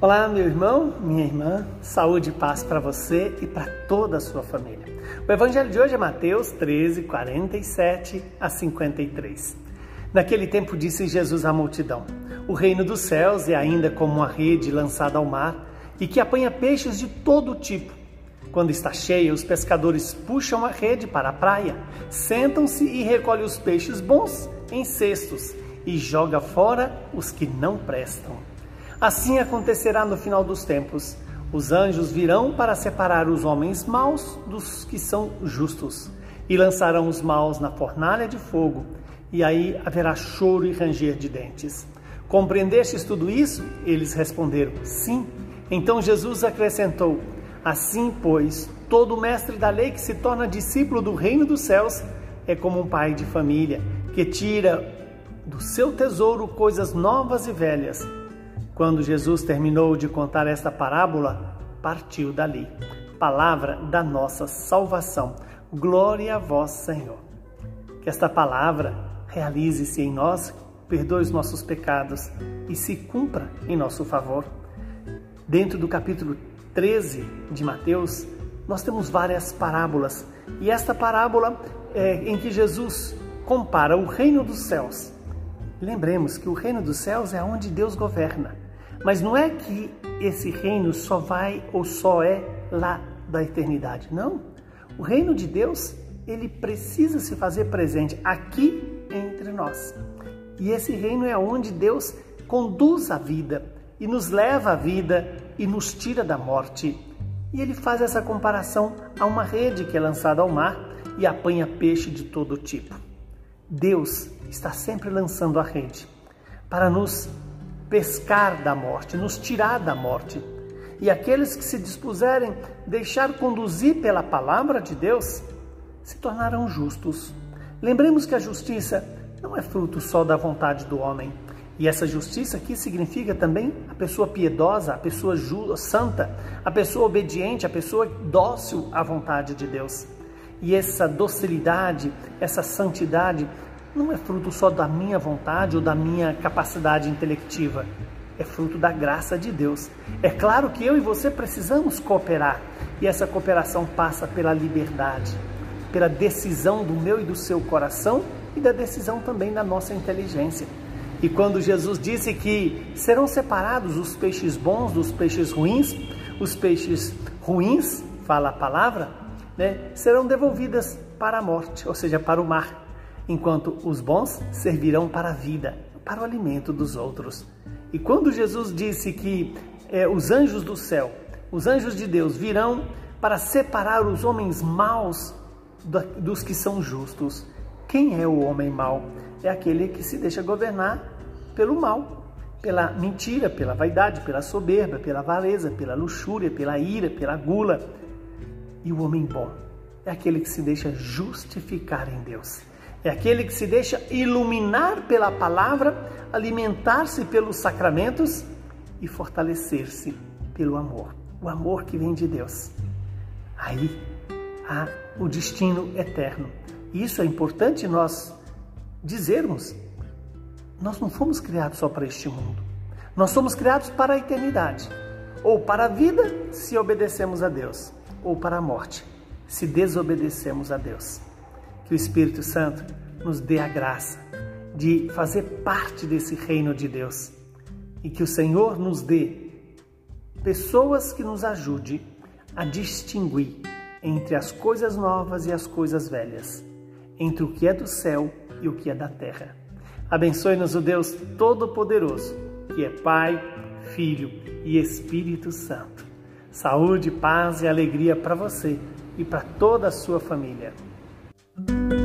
Olá, meu irmão, minha irmã, saúde e paz para você e para toda a sua família. O evangelho de hoje é Mateus 13, 47 a 53. Naquele tempo disse Jesus à multidão: O reino dos céus é ainda como uma rede lançada ao mar e que apanha peixes de todo tipo. Quando está cheia, os pescadores puxam a rede para a praia, sentam-se e recolhem os peixes bons em cestos e joga fora os que não prestam. Assim acontecerá no final dos tempos. Os anjos virão para separar os homens maus dos que são justos, e lançarão os maus na fornalha de fogo, e aí haverá choro e ranger de dentes. Compreendestes tudo isso? Eles responderam: Sim. Então Jesus acrescentou: Assim, pois, todo mestre da lei que se torna discípulo do reino dos céus é como um pai de família que tira do seu tesouro coisas novas e velhas quando Jesus terminou de contar esta parábola, partiu dali. Palavra da nossa salvação. Glória a vós, Senhor. Que esta palavra realize-se em nós, perdoe os nossos pecados e se cumpra em nosso favor. Dentro do capítulo 13 de Mateus, nós temos várias parábolas. E esta parábola é em que Jesus compara o reino dos céus. Lembremos que o reino dos céus é onde Deus governa. Mas não é que esse reino só vai ou só é lá da eternidade. Não. O reino de Deus, ele precisa se fazer presente aqui entre nós. E esse reino é onde Deus conduz a vida e nos leva à vida e nos tira da morte. E ele faz essa comparação a uma rede que é lançada ao mar e apanha peixe de todo tipo. Deus está sempre lançando a rede para nos pescar da morte, nos tirar da morte. E aqueles que se dispuserem deixar conduzir pela palavra de Deus se tornarão justos. Lembremos que a justiça não é fruto só da vontade do homem. E essa justiça aqui significa também a pessoa piedosa, a pessoa santa, a pessoa obediente, a pessoa dócil à vontade de Deus. E essa docilidade, essa santidade não é fruto só da minha vontade ou da minha capacidade intelectiva. É fruto da graça de Deus. É claro que eu e você precisamos cooperar. E essa cooperação passa pela liberdade, pela decisão do meu e do seu coração e da decisão também da nossa inteligência. E quando Jesus disse que serão separados os peixes bons dos peixes ruins, os peixes ruins, fala a palavra, né, serão devolvidas para a morte, ou seja, para o mar enquanto os bons servirão para a vida, para o alimento dos outros. E quando Jesus disse que é, os anjos do céu, os anjos de Deus virão para separar os homens maus dos que são justos. Quem é o homem mau? É aquele que se deixa governar pelo mal, pela mentira, pela vaidade, pela soberba, pela avareza, pela luxúria, pela ira, pela gula. E o homem bom é aquele que se deixa justificar em Deus. É aquele que se deixa iluminar pela palavra, alimentar-se pelos sacramentos e fortalecer-se pelo amor. O amor que vem de Deus. Aí há o destino eterno. Isso é importante nós dizermos. Nós não fomos criados só para este mundo. Nós somos criados para a eternidade. Ou para a vida, se obedecemos a Deus, ou para a morte, se desobedecemos a Deus que o Espírito Santo nos dê a graça de fazer parte desse reino de Deus e que o Senhor nos dê pessoas que nos ajude a distinguir entre as coisas novas e as coisas velhas, entre o que é do céu e o que é da terra. Abençoe-nos o Deus Todo-Poderoso, que é Pai, Filho e Espírito Santo. Saúde, paz e alegria para você e para toda a sua família. Thank you